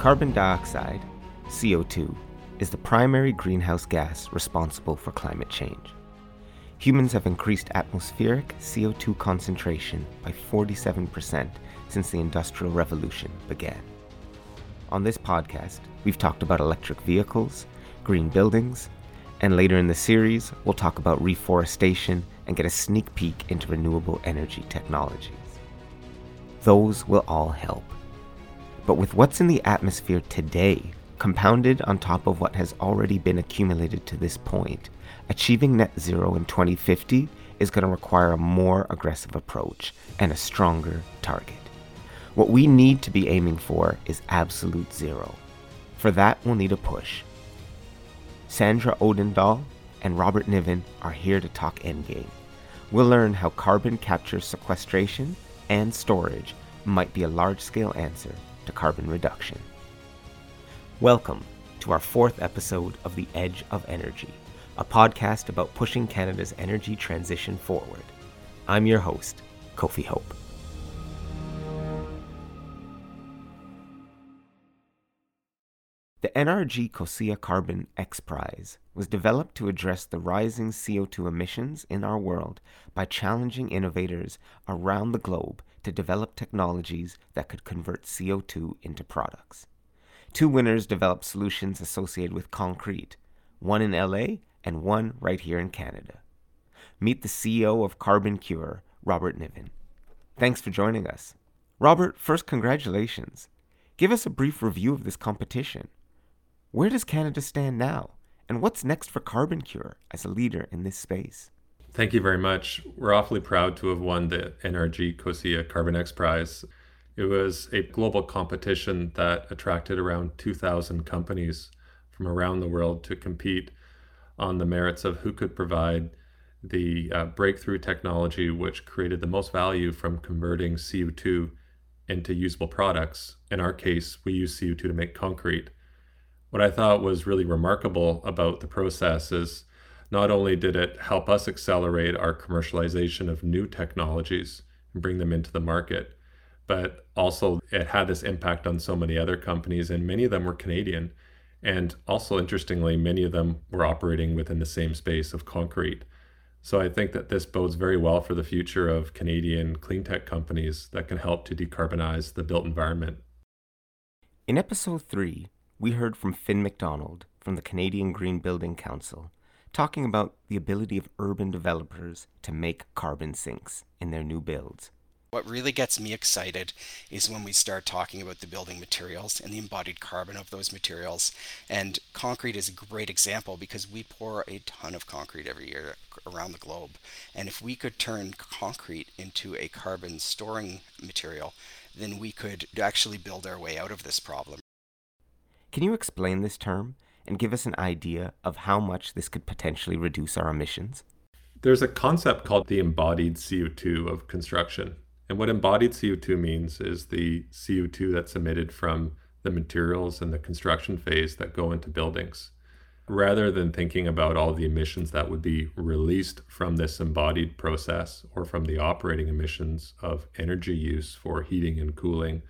Carbon dioxide, CO2, is the primary greenhouse gas responsible for climate change. Humans have increased atmospheric CO2 concentration by 47% since the Industrial Revolution began. On this podcast, we've talked about electric vehicles, green buildings, and later in the series, we'll talk about reforestation and get a sneak peek into renewable energy technologies. Those will all help. But with what's in the atmosphere today, compounded on top of what has already been accumulated to this point, achieving net zero in 2050 is going to require a more aggressive approach and a stronger target. What we need to be aiming for is absolute zero. For that, we'll need a push. Sandra Odendahl and Robert Niven are here to talk endgame. We'll learn how carbon capture sequestration and storage might be a large scale answer to carbon reduction. Welcome to our fourth episode of The Edge of Energy, a podcast about pushing Canada's energy transition forward. I'm your host, Kofi Hope. The NRG COSIA Carbon X Prize was developed to address the rising CO2 emissions in our world by challenging innovators around the globe to develop technologies that could convert CO2 into products. Two winners developed solutions associated with concrete, one in LA and one right here in Canada. Meet the CEO of Carbon Cure, Robert Niven. Thanks for joining us. Robert, first, congratulations. Give us a brief review of this competition. Where does Canada stand now? And what's next for Carbon Cure as a leader in this space? Thank you very much. We're awfully proud to have won the NRG COSIA Carbon X Prize. It was a global competition that attracted around 2,000 companies from around the world to compete on the merits of who could provide the uh, breakthrough technology which created the most value from converting CO2 into usable products. In our case, we use CO2 to make concrete. What I thought was really remarkable about the process is not only did it help us accelerate our commercialization of new technologies and bring them into the market, but also it had this impact on so many other companies, and many of them were Canadian. And also, interestingly, many of them were operating within the same space of concrete. So I think that this bodes very well for the future of Canadian clean tech companies that can help to decarbonize the built environment. In episode three, we heard from Finn McDonald from the Canadian Green Building Council talking about the ability of urban developers to make carbon sinks in their new builds. What really gets me excited is when we start talking about the building materials and the embodied carbon of those materials. And concrete is a great example because we pour a ton of concrete every year around the globe. And if we could turn concrete into a carbon storing material, then we could actually build our way out of this problem. Can you explain this term and give us an idea of how much this could potentially reduce our emissions? There's a concept called the embodied CO2 of construction. And what embodied CO2 means is the CO2 that's emitted from the materials and the construction phase that go into buildings. Rather than thinking about all the emissions that would be released from this embodied process or from the operating emissions of energy use for heating and cooling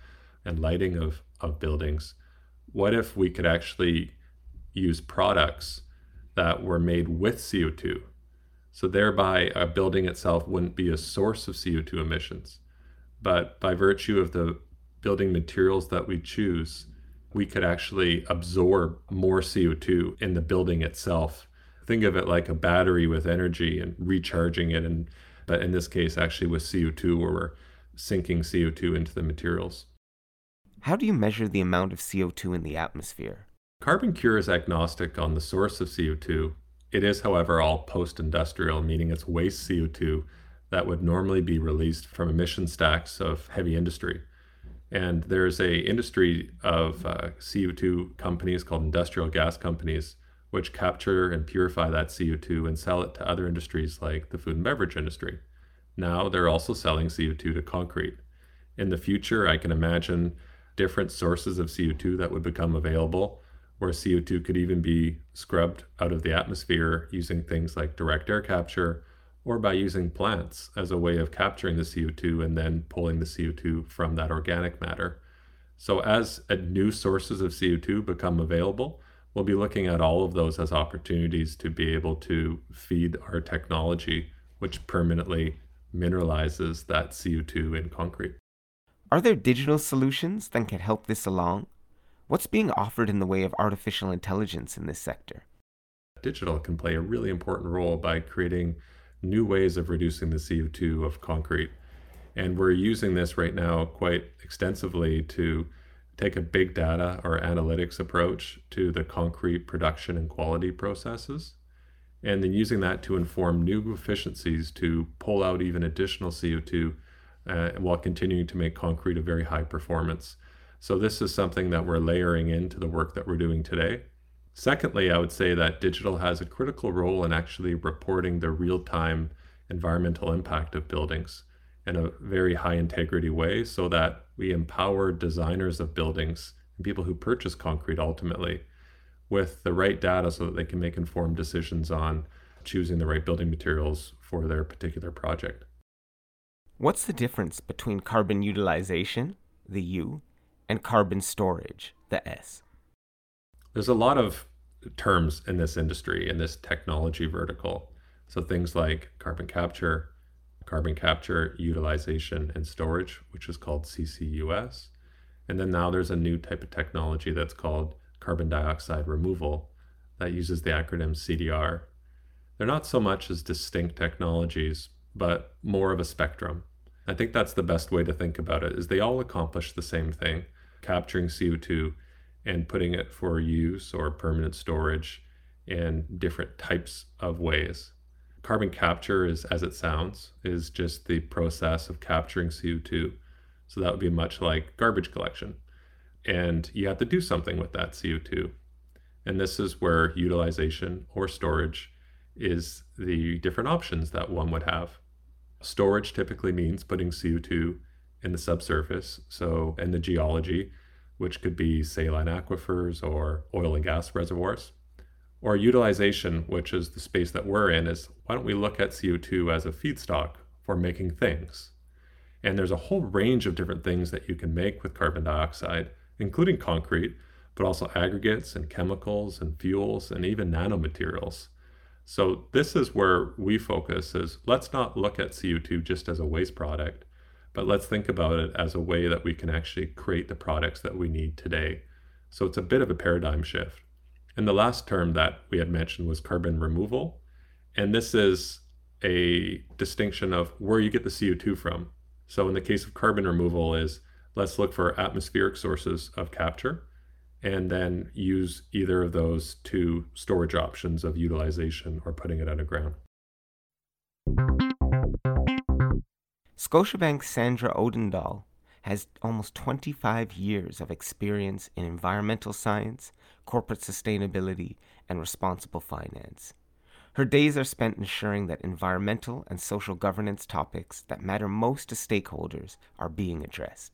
and lighting of, of buildings, what if we could actually use products that were made with CO2? So, thereby, a building itself wouldn't be a source of CO2 emissions. But by virtue of the building materials that we choose, we could actually absorb more CO2 in the building itself. Think of it like a battery with energy and recharging it. And, but in this case, actually with CO2, where we're sinking CO2 into the materials. How do you measure the amount of CO2 in the atmosphere? Carbon Cure is agnostic on the source of CO2. It is, however, all post industrial, meaning it's waste CO2 that would normally be released from emission stacks of heavy industry. And there's a industry of uh, CO2 companies called industrial gas companies, which capture and purify that CO2 and sell it to other industries like the food and beverage industry. Now they're also selling CO2 to concrete. In the future, I can imagine different sources of CO2 that would become available, where CO2 could even be scrubbed out of the atmosphere using things like direct air capture or by using plants as a way of capturing the CO2 and then pulling the CO2 from that organic matter. So, as new sources of CO2 become available, we'll be looking at all of those as opportunities to be able to feed our technology, which permanently mineralizes that CO2 in concrete. Are there digital solutions that can help this along? What's being offered in the way of artificial intelligence in this sector? Digital can play a really important role by creating new ways of reducing the CO2 of concrete. And we're using this right now quite extensively to take a big data or analytics approach to the concrete production and quality processes, and then using that to inform new efficiencies to pull out even additional CO2 uh, while continuing to make concrete a very high performance. So, this is something that we're layering into the work that we're doing today. Secondly, I would say that digital has a critical role in actually reporting the real time environmental impact of buildings in a very high integrity way so that we empower designers of buildings and people who purchase concrete ultimately with the right data so that they can make informed decisions on choosing the right building materials for their particular project. What's the difference between carbon utilization, the U, and carbon storage, the S? There's a lot of terms in this industry, in this technology vertical. So things like carbon capture, carbon capture, utilization, and storage, which is called CCUS. And then now there's a new type of technology that's called carbon dioxide removal that uses the acronym CDR. They're not so much as distinct technologies, but more of a spectrum. I think that's the best way to think about it is they all accomplish the same thing, capturing CO2 and putting it for use or permanent storage in different types of ways. Carbon capture is as it sounds is just the process of capturing co2 so that would be much like garbage collection. And you have to do something with that co2 and this is where utilization or storage is the different options that one would have. Storage typically means putting co2 in the subsurface so in the geology which could be saline aquifers or oil and gas reservoirs or utilization, which is the space that we're in, is why don't we look at CO2 as a feedstock for making things? And there's a whole range of different things that you can make with carbon dioxide, including concrete, but also aggregates and chemicals and fuels and even nanomaterials. So this is where we focus is let's not look at CO2 just as a waste product, but let's think about it as a way that we can actually create the products that we need today. So it's a bit of a paradigm shift. And the last term that we had mentioned was carbon removal. And this is a distinction of where you get the CO2 from. So in the case of carbon removal is let's look for atmospheric sources of capture and then use either of those two storage options of utilization or putting it underground. Scotiabank's Sandra Odendahl has almost 25 years of experience in environmental science corporate sustainability, and responsible finance. Her days are spent ensuring that environmental and social governance topics that matter most to stakeholders are being addressed.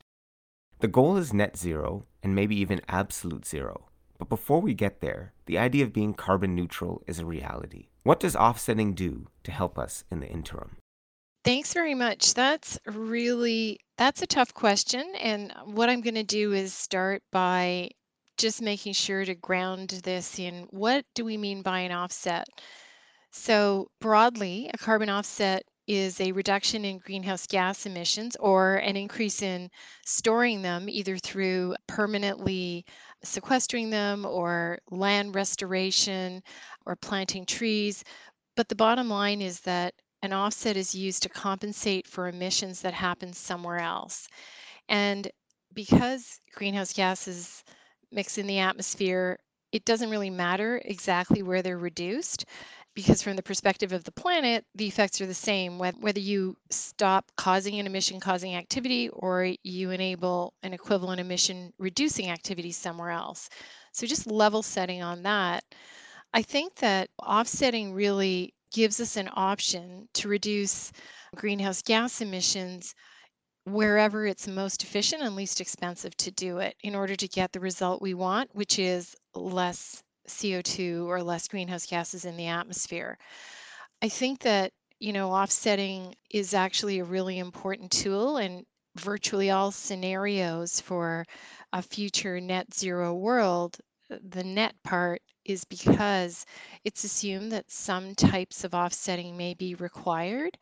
The goal is net zero and maybe even absolute zero. But before we get there, the idea of being carbon neutral is a reality. What does offsetting do to help us in the interim? Thanks very much. That's really that's a tough question and what I'm going to do is start by just making sure to ground this in what do we mean by an offset? So, broadly, a carbon offset is a reduction in greenhouse gas emissions or an increase in storing them either through permanently sequestering them or land restoration or planting trees. But the bottom line is that an offset is used to compensate for emissions that happen somewhere else. And because greenhouse gases mix in the atmosphere, it doesn't really matter exactly where they're reduced because from the perspective of the planet, the effects are the same whether you stop causing an emission causing activity or you enable an equivalent emission reducing activity somewhere else. So just level setting on that. I think that offsetting really gives us an option to reduce greenhouse gas emissions wherever it's most efficient and least expensive to do it in order to get the result we want, which is less CO2 or less greenhouse gases in the atmosphere. I think that, you know, offsetting is actually a really important tool and virtually all scenarios for a future net zero world, the net part is because it's assumed that some types of offsetting may be required.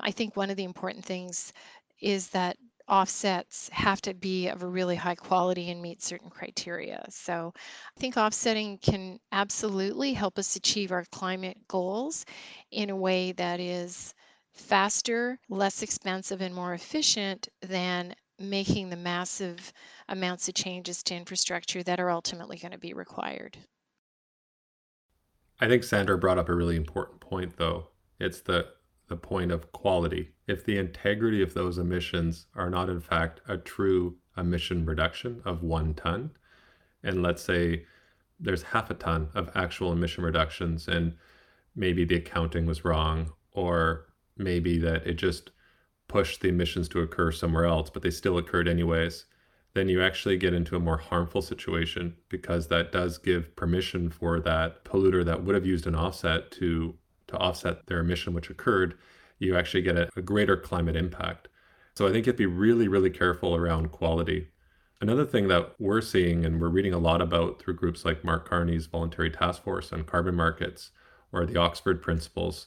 I think one of the important things is that offsets have to be of a really high quality and meet certain criteria. So I think offsetting can absolutely help us achieve our climate goals in a way that is faster, less expensive, and more efficient than making the massive amounts of changes to infrastructure that are ultimately going to be required. I think Sandra brought up a really important point, though. It's the the point of quality. If the integrity of those emissions are not, in fact, a true emission reduction of one ton, and let's say there's half a ton of actual emission reductions, and maybe the accounting was wrong, or maybe that it just pushed the emissions to occur somewhere else, but they still occurred anyways, then you actually get into a more harmful situation because that does give permission for that polluter that would have used an offset to to offset their emission which occurred, you actually get a, a greater climate impact. So I think you have to be really, really careful around quality. Another thing that we're seeing and we're reading a lot about through groups like Mark Carney's Voluntary Task Force on Carbon Markets or the Oxford Principles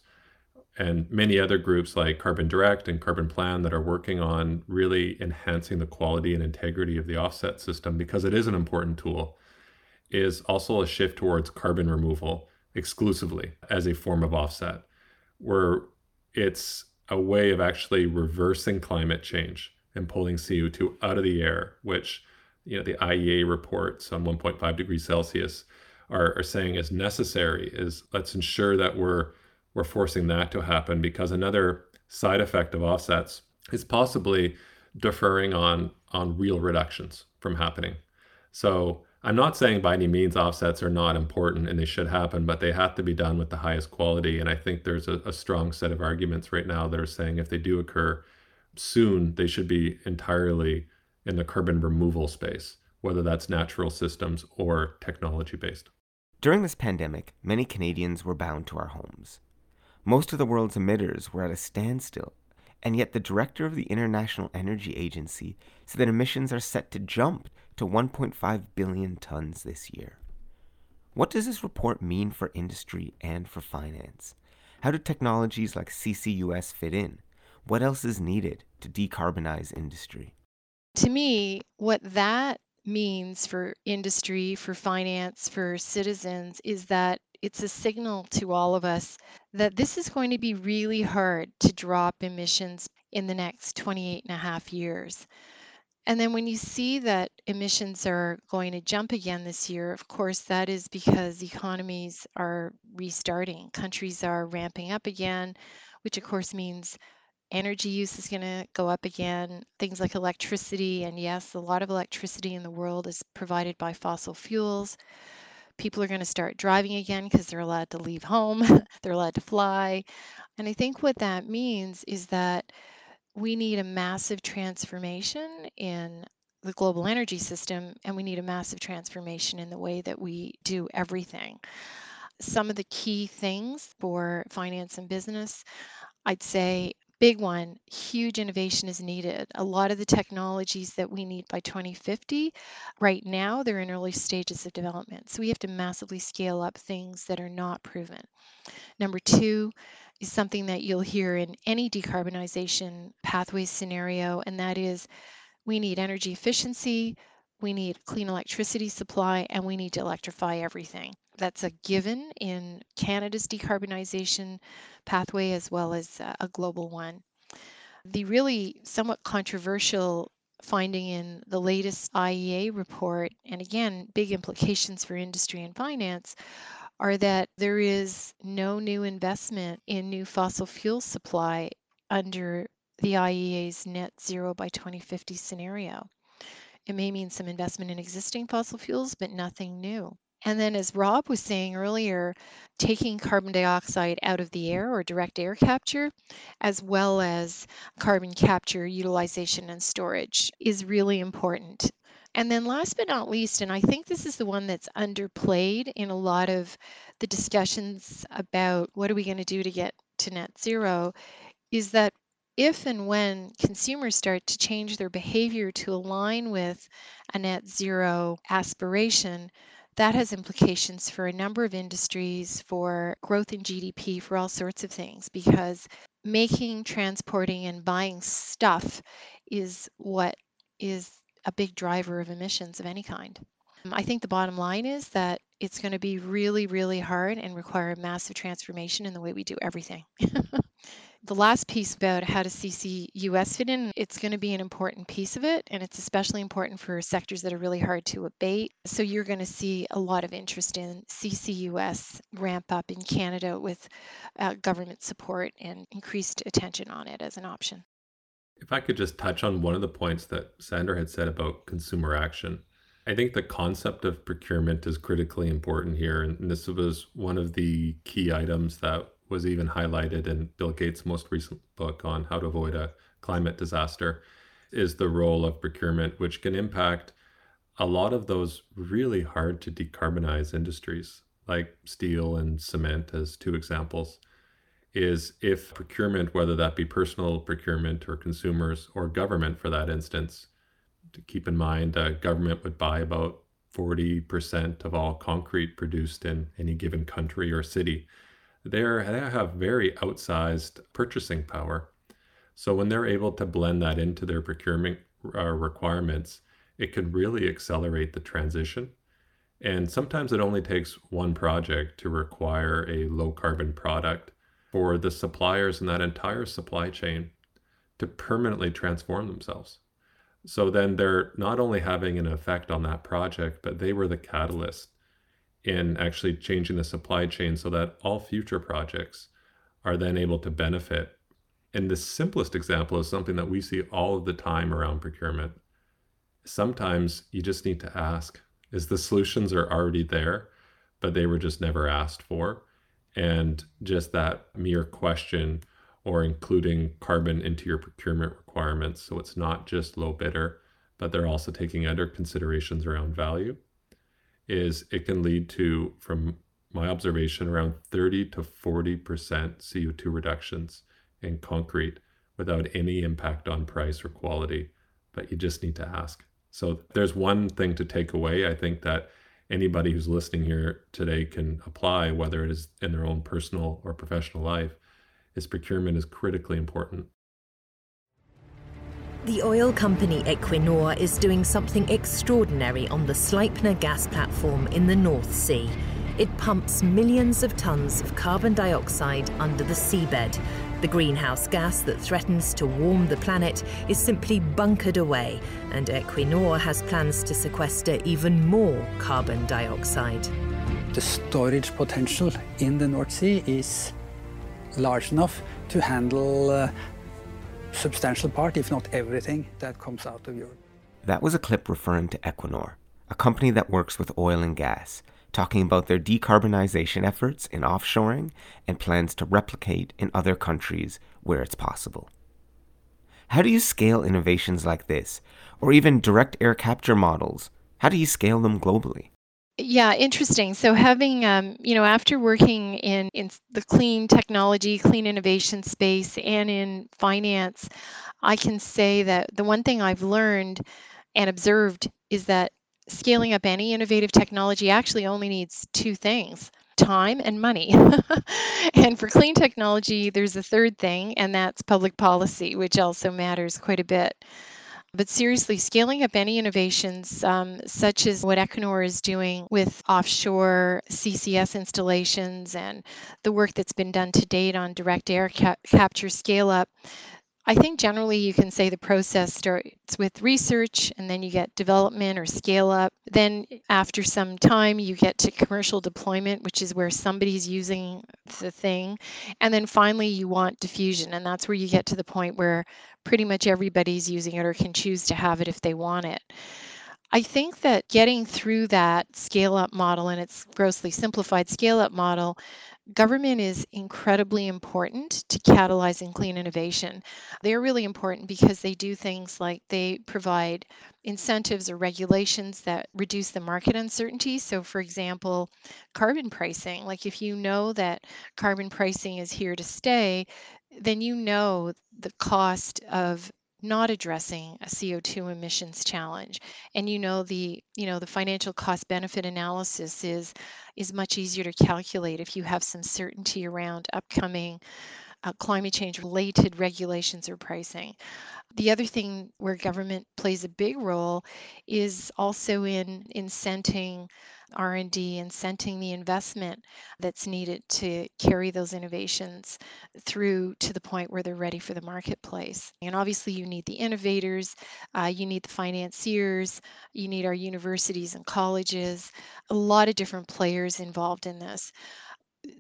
and many other groups like Carbon Direct and Carbon Plan that are working on really enhancing the quality and integrity of the offset system because it is an important tool, is also a shift towards carbon removal exclusively as a form of offset, where it's a way of actually reversing climate change and pulling CO2 out of the air, which you know the IEA reports on 1.5 degrees Celsius are, are saying is necessary. Is let's ensure that we're we're forcing that to happen because another side effect of offsets is possibly deferring on on real reductions from happening. So I'm not saying by any means offsets are not important and they should happen, but they have to be done with the highest quality. And I think there's a, a strong set of arguments right now that are saying if they do occur soon, they should be entirely in the carbon removal space, whether that's natural systems or technology based. During this pandemic, many Canadians were bound to our homes. Most of the world's emitters were at a standstill, and yet the director of the International Energy Agency said that emissions are set to jump to 1.5 billion tons this year. What does this report mean for industry and for finance? How do technologies like CCUS fit in? What else is needed to decarbonize industry? To me, what that means for industry, for finance, for citizens is that it's a signal to all of us that this is going to be really hard to drop emissions in the next 28 and a half years. And then when you see that emissions are going to jump again this year, of course, that is because economies are restarting. Countries are ramping up again, which of course means energy use is going to go up again. Things like electricity, and yes, a lot of electricity in the world is provided by fossil fuels. People are going to start driving again because they're allowed to leave home, they're allowed to fly. And I think what that means is that we need a massive transformation in the global energy system, and we need a massive transformation in the way that we do everything. Some of the key things for finance and business, I'd say big one, huge innovation is needed. A lot of the technologies that we need by 2050, right now, they're in early stages of development. So we have to massively scale up things that are not proven. Number two, is something that you'll hear in any decarbonization pathway scenario, and that is we need energy efficiency, we need clean electricity supply, and we need to electrify everything. That's a given in Canada's decarbonization pathway as well as uh, a global one. The really somewhat controversial finding in the latest IEA report, and again, big implications for industry and finance, are that there is no new investment in new fossil fuel supply under the IEA's net zero by 2050 scenario. It may mean some investment in existing fossil fuels, but nothing new. And then, as Rob was saying earlier, taking carbon dioxide out of the air or direct air capture, as well as carbon capture, utilization, and storage, is really important. And then last but not least, and I think this is the one that's underplayed in a lot of the discussions about what are we going to do to get to net zero, is that if and when consumers start to change their behavior to align with a net zero aspiration, that has implications for a number of industries, for growth in GDP, for all sorts of things, because making, transporting, and buying stuff is what is a big driver of emissions of any kind. Um, I think the bottom line is that it's going to be really, really hard and require a massive transformation in the way we do everything. the last piece about how does CCUS fit in, it's going to be an important piece of it, and it's especially important for sectors that are really hard to abate. So you're going to see a lot of interest in CCUS ramp up in Canada with uh, government support and increased attention on it as an option. If I could just touch on one of the points that Sandra had said about consumer action. I think the concept of procurement is critically important here. And this was one of the key items that was even highlighted in Bill Gates' most recent book on how to avoid a climate disaster is the role of procurement, which can impact a lot of those really hard to decarbonize industries, like steel and cement, as two examples. Is if procurement, whether that be personal procurement or consumers or government for that instance, to keep in mind, uh, government would buy about 40% of all concrete produced in any given country or city. They're, they have very outsized purchasing power. So when they're able to blend that into their procurement uh, requirements, it could really accelerate the transition. And sometimes it only takes one project to require a low carbon product for the suppliers in that entire supply chain to permanently transform themselves. So then they're not only having an effect on that project, but they were the catalyst in actually changing the supply chain so that all future projects are then able to benefit. And the simplest example is something that we see all of the time around procurement. Sometimes you just need to ask is the solutions are already there, but they were just never asked for. And just that mere question or including carbon into your procurement requirements. So it's not just low bidder, but they're also taking other considerations around value. Is it can lead to, from my observation, around 30 to 40% CO2 reductions in concrete without any impact on price or quality. But you just need to ask. So there's one thing to take away. I think that anybody who's listening here today can apply, whether it is in their own personal or professional life, is procurement is critically important. The oil company Equinor is doing something extraordinary on the Sleipner gas platform in the North Sea. It pumps millions of tons of carbon dioxide under the seabed. The greenhouse gas that threatens to warm the planet is simply bunkered away, and Equinor has plans to sequester even more carbon dioxide. The storage potential in the North Sea is large enough to handle uh, substantial part, if not everything, that comes out of Europe. That was a clip referring to Equinor, a company that works with oil and gas, talking about their decarbonization efforts in offshoring and plans to replicate in other countries where it's possible. How do you scale innovations like this, or even direct air capture models? How do you scale them globally? Yeah, interesting. So having, um, you know, after working in in the clean technology, clean innovation space, and in finance, I can say that the one thing I've learned and observed is that scaling up any innovative technology actually only needs two things time and money. and for clean technology, there's a third thing, and that's public policy, which also matters quite a bit. But seriously, scaling up any innovations, um, such as what Equinor is doing with offshore CCS installations and the work that's been done to date on direct air cap- capture scale up, I think generally you can say the process starts with research and then you get development or scale up. Then, after some time, you get to commercial deployment, which is where somebody's using the thing. And then finally, you want diffusion. And that's where you get to the point where pretty much everybody's using it or can choose to have it if they want it. I think that getting through that scale up model and its grossly simplified scale up model government is incredibly important to catalyzing clean innovation. They're really important because they do things like they provide incentives or regulations that reduce the market uncertainty. So, for example, carbon pricing, like if you know that carbon pricing is here to stay, then you know the cost of not addressing a CO2 emissions challenge. And you know the you know the financial cost benefit analysis is is much easier to calculate if you have some certainty around upcoming uh, climate change related regulations or pricing. The other thing where government plays a big role is also in incenting R&D, incenting the investment that's needed to carry those innovations through to the point where they're ready for the marketplace. And obviously, you need the innovators, uh, you need the financiers, you need our universities and colleges, a lot of different players involved in this.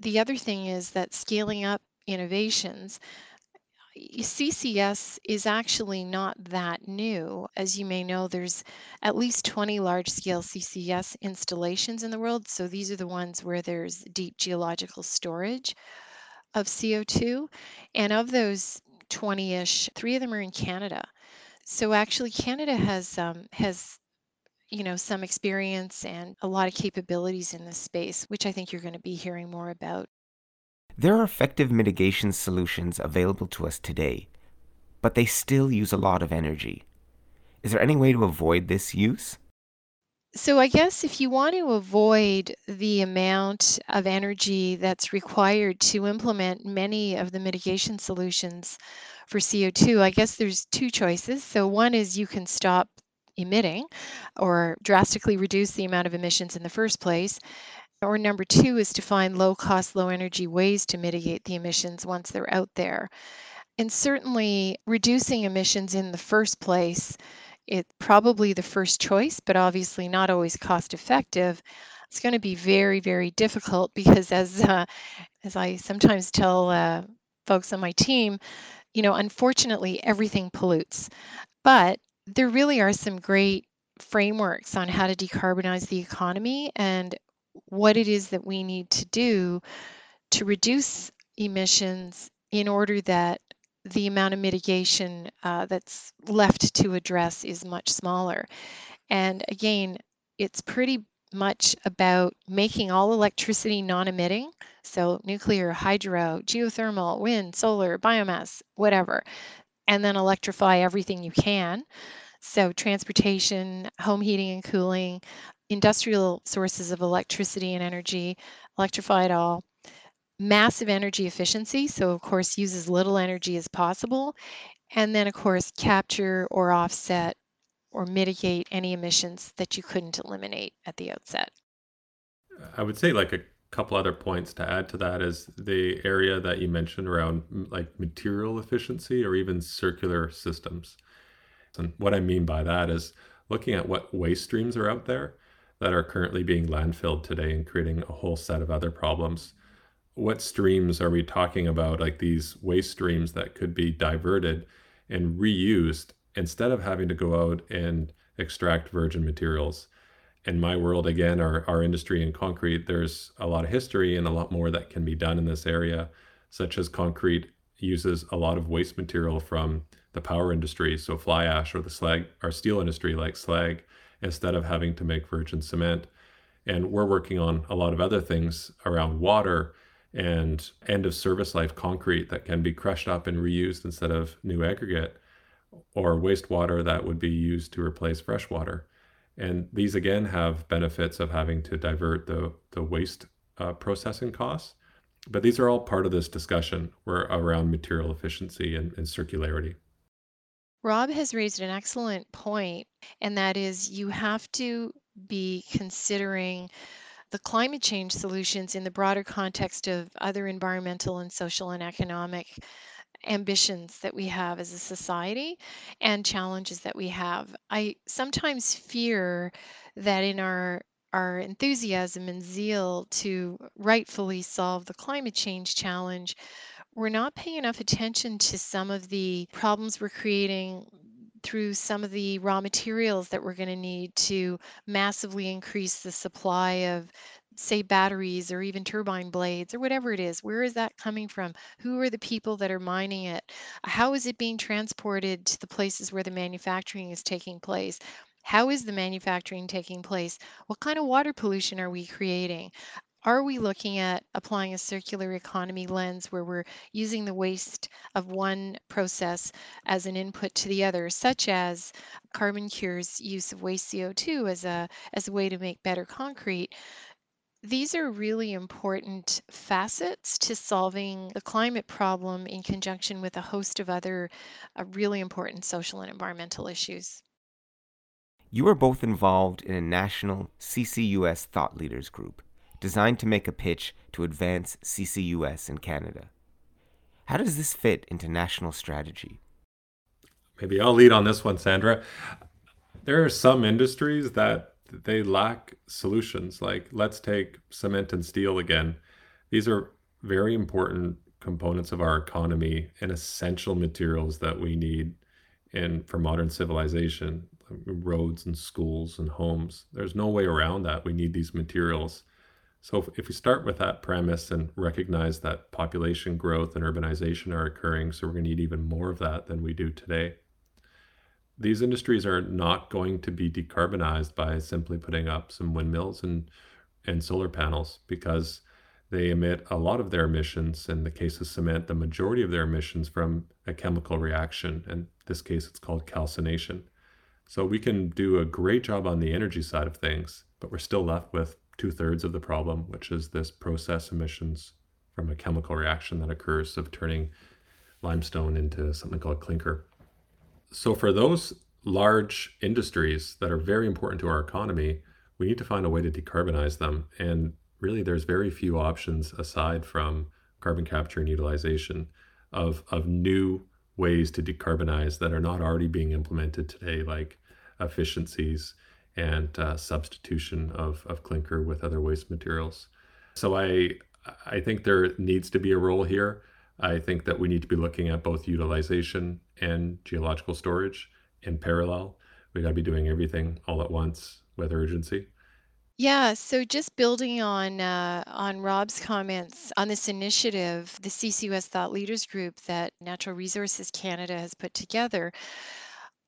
The other thing is that scaling up innovations CCS is actually not that new. As you may know, there's at least 20 large scale CCS installations in the world. So these are the ones where there's deep geological storage of CO2. And of those 20 ish, three of them are in Canada. So actually, Canada has um, has you know some experience and a lot of capabilities in this space, which I think you're going to be hearing more about. There are effective mitigation solutions available to us today, but they still use a lot of energy. Is there any way to avoid this use? So, I guess if you want to avoid the amount of energy that's required to implement many of the mitigation solutions for CO2, I guess there's two choices. So, one is you can stop emitting or drastically reduce the amount of emissions in the first place. Or number two is to find low cost, low energy ways to mitigate the emissions once they're out there. And certainly reducing emissions in the first place, it's probably the first choice, but obviously not always cost effective. It's going to be very, very difficult because as uh, as I sometimes tell uh, folks on my team, you know, unfortunately everything pollutes. But there really are some great frameworks on how to decarbonize the economy and what it is that we need to do to reduce emissions in order that the amount of mitigation uh, that's left to address is much smaller. And again, it's pretty much about making all electricity non emitting. So, nuclear, hydro, geothermal, wind, solar, biomass, whatever. And then electrify everything you can. So, transportation, home heating and cooling, industrial sources of electricity and energy, electrify it all. Massive energy efficiency, so of course use as little energy as possible. And then of course capture or offset or mitigate any emissions that you couldn't eliminate at the outset. I would say like a couple other points to add to that is the area that you mentioned around like material efficiency or even circular systems. And what I mean by that is looking at what waste streams are out there that are currently being landfilled today and creating a whole set of other problems. What streams are we talking about? Like these waste streams that could be diverted and reused instead of having to go out and extract virgin materials. In my world, again, our, our industry in concrete, there's a lot of history and a lot more that can be done in this area, such as concrete uses a lot of waste material from the power industry, so fly ash or the slag or steel industry like slag instead of having to make virgin cement. And we're working on a lot of other things around water and end of service life concrete that can be crushed up and reused instead of new aggregate or wastewater that would be used to replace fresh water. And these again have benefits of having to divert the, the waste uh, processing costs. But these are all part of this discussion where, around material efficiency and, and circularity. Rob has raised an excellent point, and that is you have to be considering the climate change solutions in the broader context of other environmental and social and economic ambitions that we have as a society and challenges that we have. I sometimes fear that in our our enthusiasm and zeal to rightfully solve the climate change challenge, we're not paying enough attention to some of the problems we're creating through some of the raw materials that we're going to need to massively increase the supply of say batteries or even turbine blades or whatever it is. Where is that coming from? Who are the people that are mining it? How is it being transported to the places where the manufacturing is taking place? How is the manufacturing taking place? What kind of water pollution are we creating are we looking at applying a circular economy lens where we're using the waste of one process as an input to the other, such as Carbon Cure's use of waste CO2 as a as a way to make better concrete? These are really important facets to solving the climate problem in conjunction with a host of other uh, really important social and environmental issues. You are both involved in a national CCUS thought leaders group designed to make a pitch to advance CCUS in Canada. How does this fit into national strategy? Maybe I'll lead on this one, Sandra. There are some industries that they lack solutions. Like let's take cement and steel again. These are very important components of our economy and essential materials that we need in for modern civilization, roads and schools and homes. There's no way around that. We need these materials. So if, we start with that premise and recognize that population growth and urbanization are occurring, so we're going to need even more of that than we do today. These industries are not going to be decarbonized by simply putting up some windmills and, and solar panels because they emit a lot of their emissions. In the case of cement, the majority of their emissions from a chemical reaction. In this case, it's called calcination. So we can do a great job on the energy side of things, but we're still left with two thirds of the problem, which is this process emissions from a chemical reaction that occurs of turning limestone into something called clinker. So, for those large industries that are very important to our economy, we need to find a way to decarbonize them. And really, there's very few options aside from carbon capture and utilization of, of new ways to decarbonize that are not already being implemented today, like efficiencies and uh, substitution of, of clinker with other waste materials. So I I think there needs to be a role here. I think that we need to be looking at both utilization and geological storage in parallel. We got to be doing everything all at once with urgency. Yeah, so just building on uh, on Rob's comments on this initiative, the CCUS Thought Leaders Group that Natural Resources Canada has put together,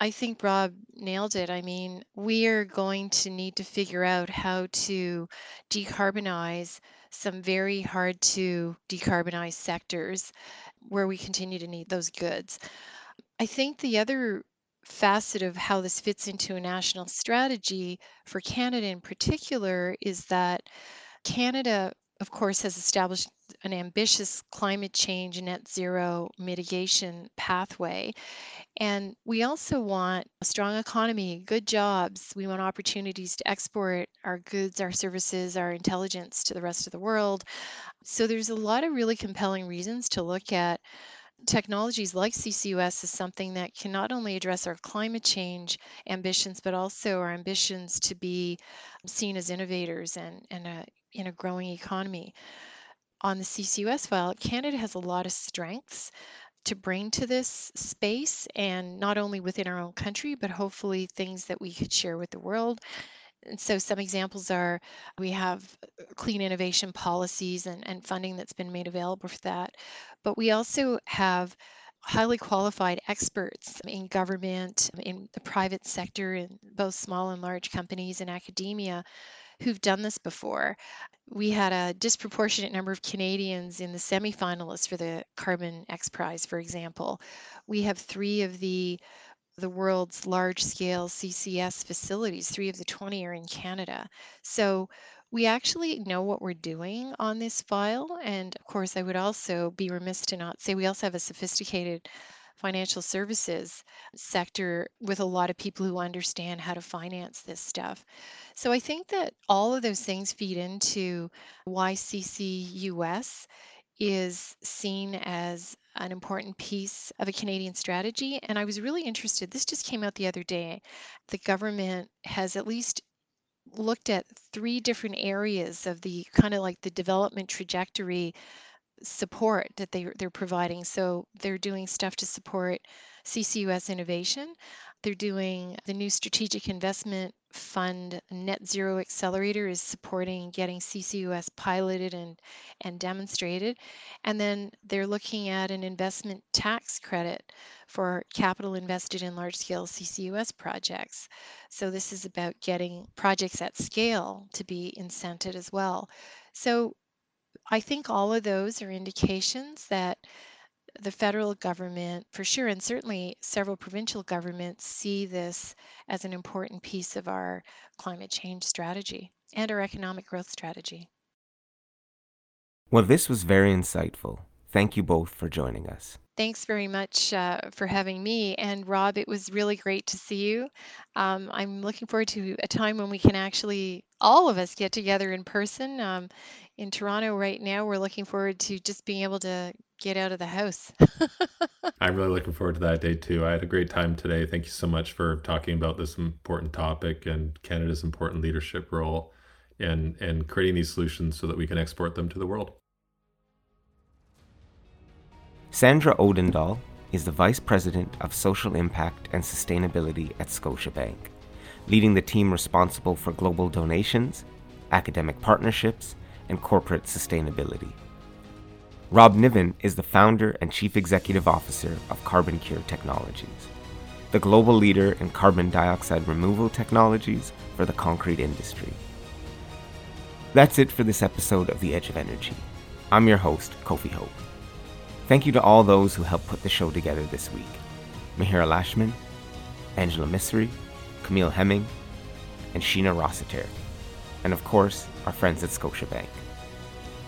I think Rob nailed it. I mean, we are going to need to figure out how to decarbonize some very hard to decarbonize sectors where we continue to need those goods. I think the other facet of how this fits into a national strategy for Canada in particular is that Canada, of course, has established an ambitious climate change net zero mitigation pathway. And we also want a strong economy, good jobs. We want opportunities to export our goods, our services, our intelligence to the rest of the world. So there's a lot of really compelling reasons to look at technologies like CCUS is something that can not only address our climate change ambitions, but also our ambitions to be seen as innovators and, and a, in a growing economy. On the CCUS file, Canada has a lot of strengths to bring to this space and not only within our own country, but hopefully things that we could share with the world. And so some examples are we have uh, clean innovation policies and, and funding that's been made available for that. But we also have highly qualified experts in government, in the private sector, in both small and large companies and academia who've done this before. We had a disproportionate number of Canadians in the semifinalists for the Carbon X Prize, for example. We have three of the the world's large scale CCS facilities. Three of the 20 are in Canada. So we actually know what we're doing on this file. And of course, I would also be remiss to not say we also have a sophisticated financial services sector with a lot of people who understand how to finance this stuff. So I think that all of those things feed into why CCUS is seen as an important piece of a Canadian strategy. And I was really interested. This just came out the other day. The government has at least looked at three different areas of the kind of like the development trajectory support that they, they're providing. So they're doing stuff to support CCUS innovation. They're doing the new strategic investment fund net zero accelerator is supporting getting CCUS piloted and, and demonstrated. And then they're looking at an investment tax credit for capital invested in large scale CCUS projects. So this is about getting projects at scale to be incented as well. So I think all of those are indications that the federal government, for sure, and certainly several provincial governments see this as an important piece of our climate change strategy and our economic growth strategy. Well, this was very insightful. Thank you both for joining us. Thanks very much uh, for having me. And Rob, it was really great to see you. Um, I'm looking forward to a time when we can actually, all of us, get together in person. Um, in Toronto right now, we're looking forward to just being able to get out of the house. I'm really looking forward to that day too. I had a great time today. Thank you so much for talking about this important topic and Canada's important leadership role and in creating these solutions so that we can export them to the world. Sandra Odendahl is the Vice President of Social Impact and Sustainability at Scotiabank, leading the team responsible for global donations, academic partnerships, and corporate sustainability. Rob Niven is the founder and chief executive officer of Carbon Cure Technologies, the global leader in carbon dioxide removal technologies for the concrete industry. That's it for this episode of The Edge of Energy. I'm your host, Kofi Hope. Thank you to all those who helped put the show together this week Mahira Lashman, Angela Misri, Camille Hemming, and Sheena Rossiter, and of course, our friends at Scotiabank.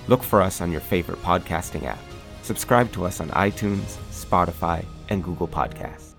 Look for us on your favorite podcasting app. Subscribe to us on iTunes, Spotify, and Google Podcasts.